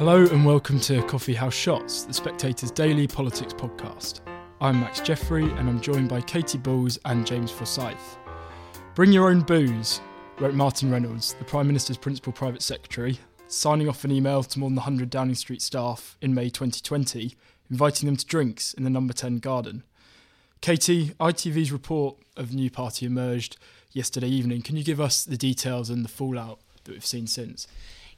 Hello and welcome to Coffee House Shots, the Spectator's daily politics podcast. I'm Max Jeffery and I'm joined by Katie Balls and James Forsyth. Bring your own booze, wrote Martin Reynolds, the Prime Minister's principal private secretary, signing off an email to more than 100 Downing Street staff in May 2020, inviting them to drinks in the number 10 garden. Katie, ITV's report of the new party emerged yesterday evening. Can you give us the details and the fallout that we've seen since?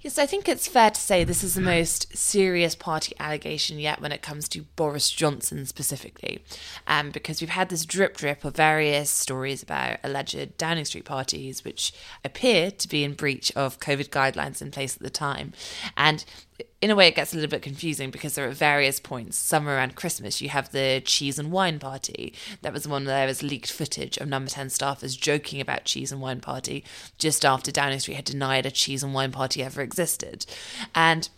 Yes, I think it's fair to say this is the most serious party allegation yet when it comes to Boris Johnson specifically. Um, because we've had this drip drip of various stories about alleged Downing Street parties, which appear to be in breach of COVID guidelines in place at the time. And in a way, it gets a little bit confusing because there are various points. Some around Christmas, you have the cheese and wine party. That was the one where there was leaked footage of Number 10 staffers joking about cheese and wine party just after Downing Street had denied a cheese and wine party ever existed. And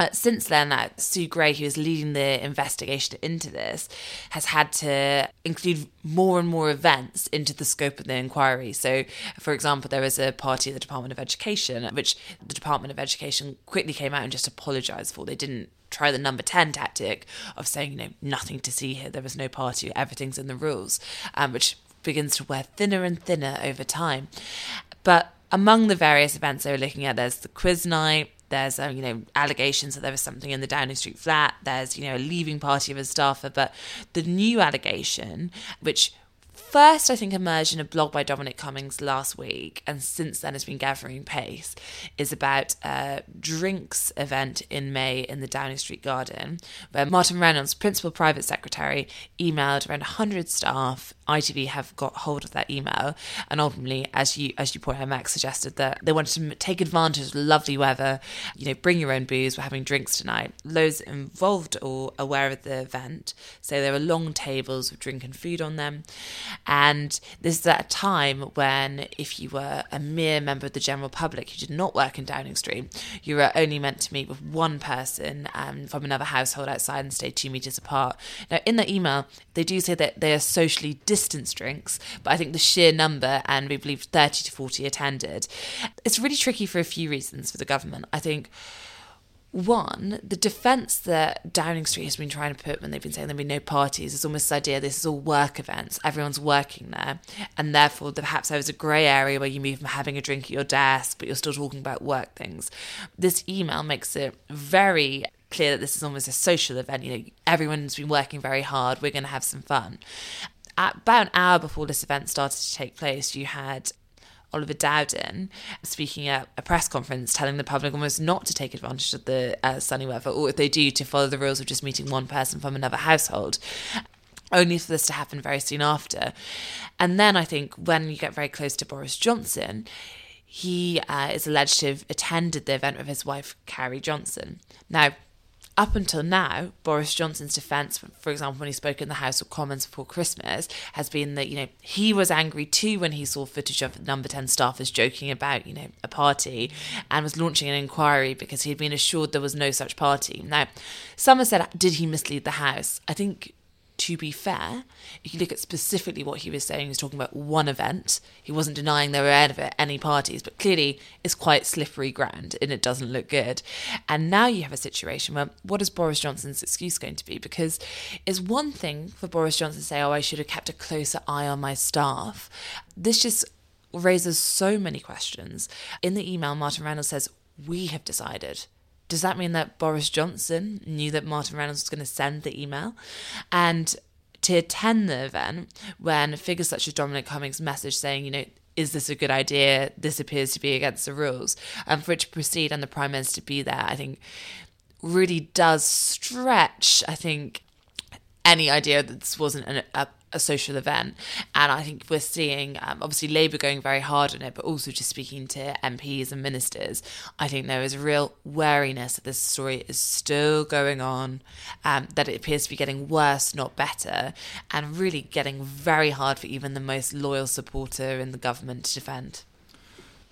uh, since then, uh, Sue Gray, who is leading the investigation into this, has had to include more and more events into the scope of the inquiry. So, for example, there was a party at the Department of Education, which the Department of Education quickly came out and just apologised for. They didn't try the number 10 tactic of saying, you know, nothing to see here, there was no party, everything's in the rules, um, which begins to wear thinner and thinner over time. But among the various events they were looking at, there's the quiz night, there's um, you know allegations that there was something in the Downing Street flat. There's you know a leaving party of a staffer, but the new allegation, which first, I think, emerged in a blog by Dominic Cummings last week, and since then has been gathering pace, is about a drinks event in May in the Downing Street Garden, where Martin Reynolds, principal private secretary, emailed around 100 staff. ITV have got hold of that email, and ultimately, as you as you point out, Max suggested that they wanted to take advantage of lovely weather. You know, bring your own booze. We're having drinks tonight. Those involved or aware of the event say there were long tables with drink and food on them. And this is at a time when, if you were a mere member of the general public who did not work in Downing Street, you were only meant to meet with one person um, from another household outside and stay two metres apart. Now, in the email, they do say that they are socially distanced drinks, but I think the sheer number, and we believe 30 to 40 attended, it's really tricky for a few reasons for the government. I think one, the defence that Downing Street has been trying to put when they've been saying there'll be no parties is almost this idea this is all work events, everyone's working there, and therefore perhaps there was a grey area where you move from having a drink at your desk, but you're still talking about work things. This email makes it very clear that this is almost a social event. You know, everyone's been working very hard, we're going to have some fun. At about an hour before this event started to take place, you had Oliver Dowden speaking at a press conference telling the public almost not to take advantage of the uh, sunny weather, or if they do, to follow the rules of just meeting one person from another household. Only for this to happen very soon after. And then I think when you get very close to Boris Johnson, he uh, is alleged to have attended the event with his wife, Carrie Johnson. Now, up until now, Boris Johnson's defence, for example, when he spoke in the House of Commons before Christmas, has been that, you know, he was angry too when he saw footage of number 10 staffers joking about, you know, a party and was launching an inquiry because he had been assured there was no such party. Now, some have said, did he mislead the House? I think to be fair, if you look at specifically what he was saying, he was talking about one event. He wasn't denying there were any parties, but clearly it's quite slippery ground and it doesn't look good. And now you have a situation where what is Boris Johnson's excuse going to be? Because it's one thing for Boris Johnson to say, oh, I should have kept a closer eye on my staff. This just raises so many questions. In the email, Martin Reynolds says, we have decided does that mean that Boris Johnson knew that Martin Reynolds was going to send the email? And to attend the event, when figures such as Dominic Cummings message saying, you know, is this a good idea? This appears to be against the rules. And for it to proceed and the Prime Minister to be there, I think really does stretch, I think, any idea that this wasn't an, a a social event. And I think we're seeing, um, obviously, Labour going very hard on it, but also just speaking to MPs and ministers. I think there is a real wariness that this story is still going on, um, that it appears to be getting worse, not better, and really getting very hard for even the most loyal supporter in the government to defend.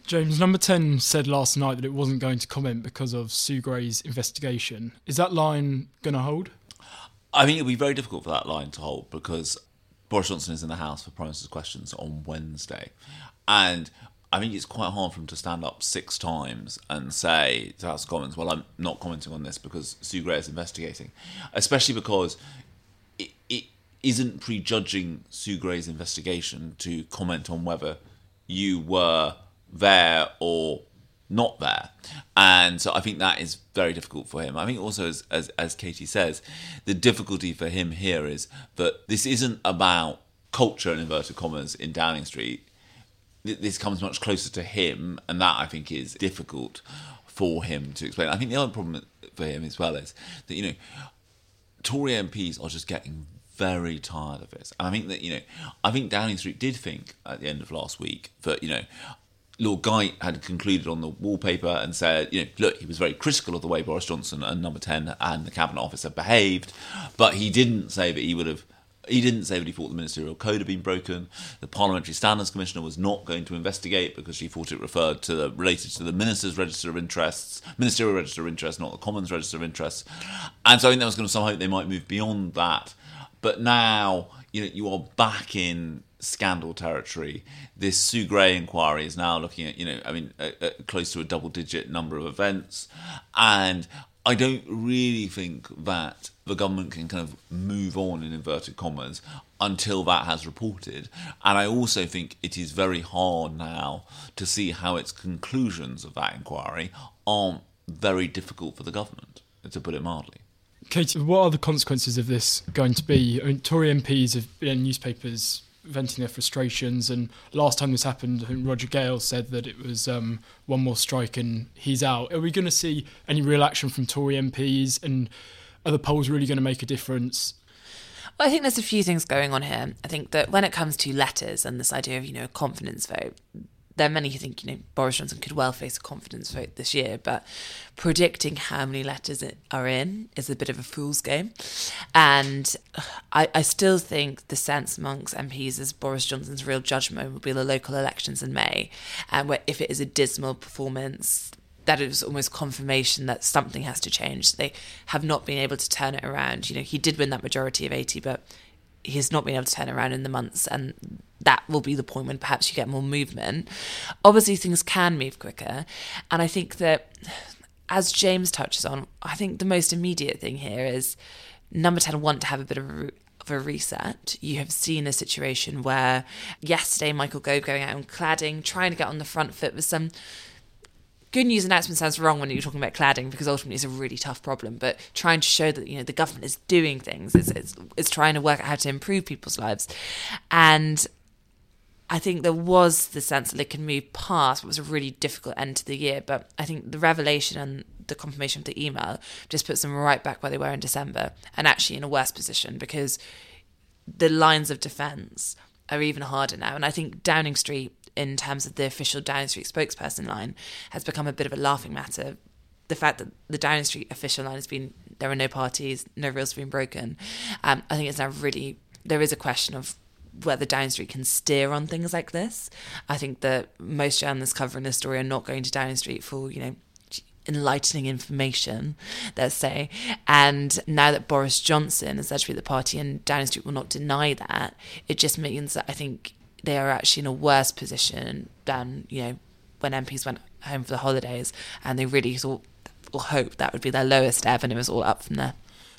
James, number 10 said last night that it wasn't going to comment because of Sue Gray's investigation. Is that line going to hold? I think it'll be very difficult for that line to hold because Boris Johnson is in the House for Prime Minister's questions on Wednesday. And I think it's quite hard for him to stand up six times and say to House Commons, "Well, I'm not commenting on this because Sue Gray is investigating," especially because it, it isn't prejudging Sue Gray's investigation to comment on whether you were there or not there. And so I think that is very difficult for him. I think also, as, as, as Katie says, the difficulty for him here is that this isn't about culture, in inverted commas, in Downing Street. This comes much closer to him, and that I think is difficult for him to explain. I think the other problem for him as well is that, you know, Tory MPs are just getting very tired of this. And I think that, you know, I think Downing Street did think at the end of last week that, you know, Lord Geidt had concluded on the wallpaper and said, you know, look, he was very critical of the way Boris Johnson and Number 10 and the Cabinet Office had behaved, but he didn't say that he would have. He didn't say that he thought the ministerial code had been broken. The Parliamentary Standards Commissioner was not going to investigate because she thought it referred to the, related to the Minister's Register of Interests, Ministerial Register of Interests, not the Commons Register of Interests. And so I think there was going to some hope they might move beyond that. But now, you know, you are back in scandal territory. This Sue Gray inquiry is now looking at, you know, I mean, close to a double digit number of events. And I don't really think that the government can kind of move on in inverted commas until that has reported. And I also think it is very hard now to see how its conclusions of that inquiry aren't very difficult for the government, to put it mildly. Kate, what are the consequences of this going to be? I mean, Tory MPs have been in newspapers venting their frustrations. And last time this happened, Roger Gale said that it was um, one more strike and he's out. Are we going to see any real action from Tory MPs? And are the polls really going to make a difference? Well, I think there's a few things going on here. I think that when it comes to letters and this idea of, you know, confidence vote, there are many who think you know Boris Johnson could well face a confidence vote this year, but predicting how many letters are in is a bit of a fool's game. And I, I still think the sense amongst MPs is Boris Johnson's real judgment will be the local elections in May, and where if it is a dismal performance, that is almost confirmation that something has to change. They have not been able to turn it around. You know, he did win that majority of 80, but he's not been able to turn around in the months and that will be the point when perhaps you get more movement obviously things can move quicker and i think that as james touches on i think the most immediate thing here is number 10 want to have a bit of a of a reset. You have seen a situation where yesterday Michael Gove going out and cladding, trying to get on the front foot with some good news announcement sounds wrong when you're talking about cladding because ultimately it's a really tough problem. But trying to show that you know the government is doing things, it's it's, it's trying to work out how to improve people's lives, and I think there was the sense that it can move past what was a really difficult end to the year. But I think the revelation and the confirmation of the email just puts them right back where they were in December, and actually in a worse position because the lines of defence are even harder now. And I think Downing Street in terms of the official Downing Street spokesperson line has become a bit of a laughing matter. The fact that the Downing Street official line has been there are no parties, no rules have been broken. Um, I think it's now really there is a question of whether Downing Street can steer on things like this. I think that most journalists covering this story are not going to Downing Street for you know enlightening information, let's say. And now that Boris Johnson is actually the party and Downing Street will not deny that, it just means that I think they are actually in a worse position than you know when MPs went home for the holidays and they really thought or hoped that would be their lowest ever and it was all up from there.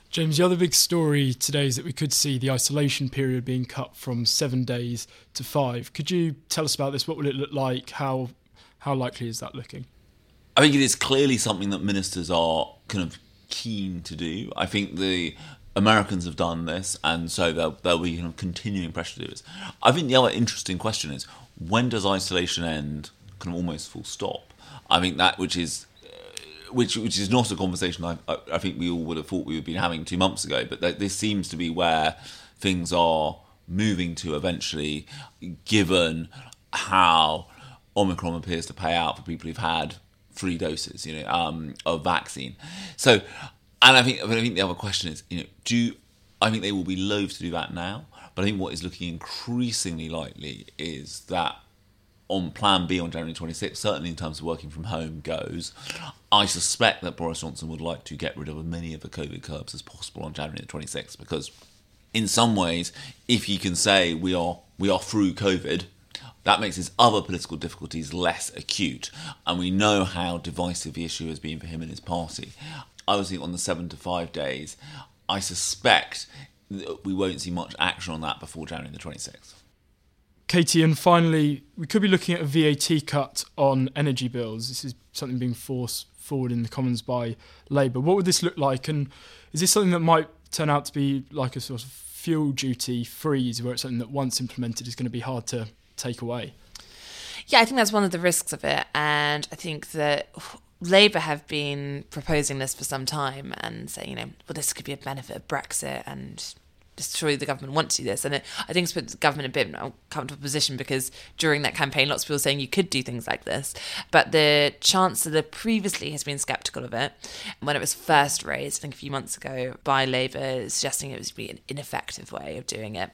James, the other big story today is that we could see the isolation period being cut from seven days to five. Could you tell us about this? What will it look like? How how likely is that looking? I think it is clearly something that ministers are kind of keen to do. I think the Americans have done this, and so there'll, there'll be kind of continuing pressure to do this. I think the other interesting question is when does isolation end? Kind of almost full stop. I think that which is uh, which which is not a conversation I, I, think we all would have thought we would be having two months ago, but that this seems to be where things are moving to eventually, given how Omicron appears to pay out for people who've had three doses, you know, um, of vaccine. So and I think, I think the other question is, you know, do I think they will be loath to do that now? But I think what is looking increasingly likely is that on Plan B on January 26th, certainly in terms of working from home goes, I suspect that Boris Johnson would like to get rid of as many of the COVID curbs as possible on January 26th because, in some ways, if you can say we are we are through COVID, That makes his other political difficulties less acute, and we know how divisive the issue has been for him and his party. I was on the seven to five days, I suspect that we won't see much action on that before January the 26th. Katie, and finally, we could be looking at a VAT cut on energy bills. This is something being forced forward in the Commons by Labour. What would this look like? And is this something that might turn out to be like a sort of fuel duty freeze, where it's something that once implemented is going to be hard to take away? Yeah, I think that's one of the risks of it. And I think that Labour have been proposing this for some time and saying, you know, well, this could be a benefit of Brexit and destroy the government want to do this. And it, I think it's put the government in a bit of an uncomfortable position because during that campaign, lots of people saying you could do things like this. But the Chancellor previously has been sceptical of it. When it was first raised, I think a few months ago, by Labour, suggesting it was be an ineffective way of doing it.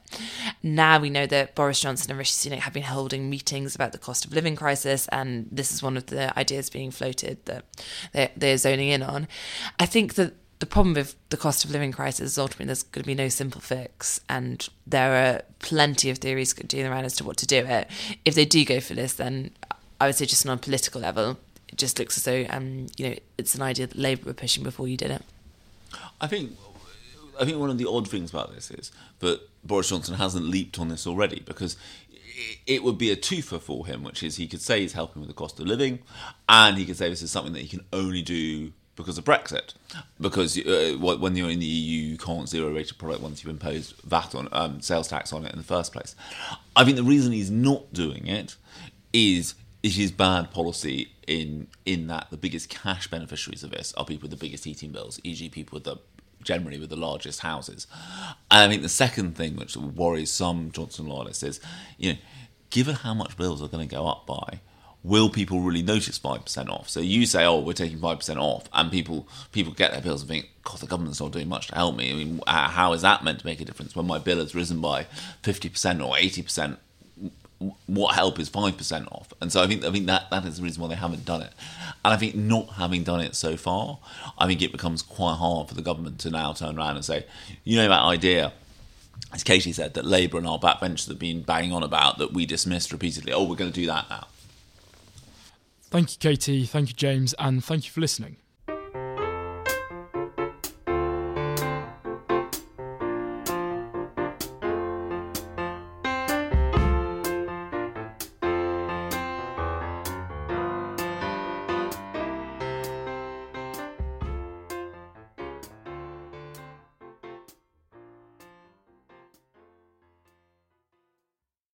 Now we know that Boris Johnson and Rishi Sunak have been holding meetings about the cost of living crisis, and this is one of the ideas being floated that they're, they're zoning in on. I think that the problem with the cost of living crisis is ultimately there's going to be no simple fix, and there are plenty of theories going around as to what to do it. If they do go for this, then I would say just on a political level, it just looks as though um, you know it's an idea that Labour were pushing before you did it. I think I think one of the odd things about this is that Boris Johnson hasn't leaped on this already because it would be a twofer for him, which is he could say he's helping with the cost of living, and he could say this is something that he can only do because of Brexit. Because uh, when you're in the EU, you can't zero rate a product once you've imposed VAT on um, sales tax on it in the first place. I think the reason he's not doing it is it is bad policy in in that the biggest cash beneficiaries of this are people with the biggest heating bills, e.g., people with the generally with the largest houses. And I think the second thing which worries some Johnson loyalists is, you know, given how much bills are going to go up by, will people really notice five percent off? So you say, "Oh, we're taking five percent off," and people people get their bills and think, "God, the government's not doing much to help me." I mean, uh, how is that meant to make a difference when my bill has risen by fifty percent or eighty percent? What help is five percent off? And so I think I think that that is the reason why they haven't done it. And I think not having done it so far, I think it becomes quite hard for the government to now turn around and say, you know, that idea as Katie said, that Labour and our backbenchers have been banging on about that we dismissed repeatedly. Oh, we're going to do that now. Thank you, Katie. Thank you, James. And thank you for listening.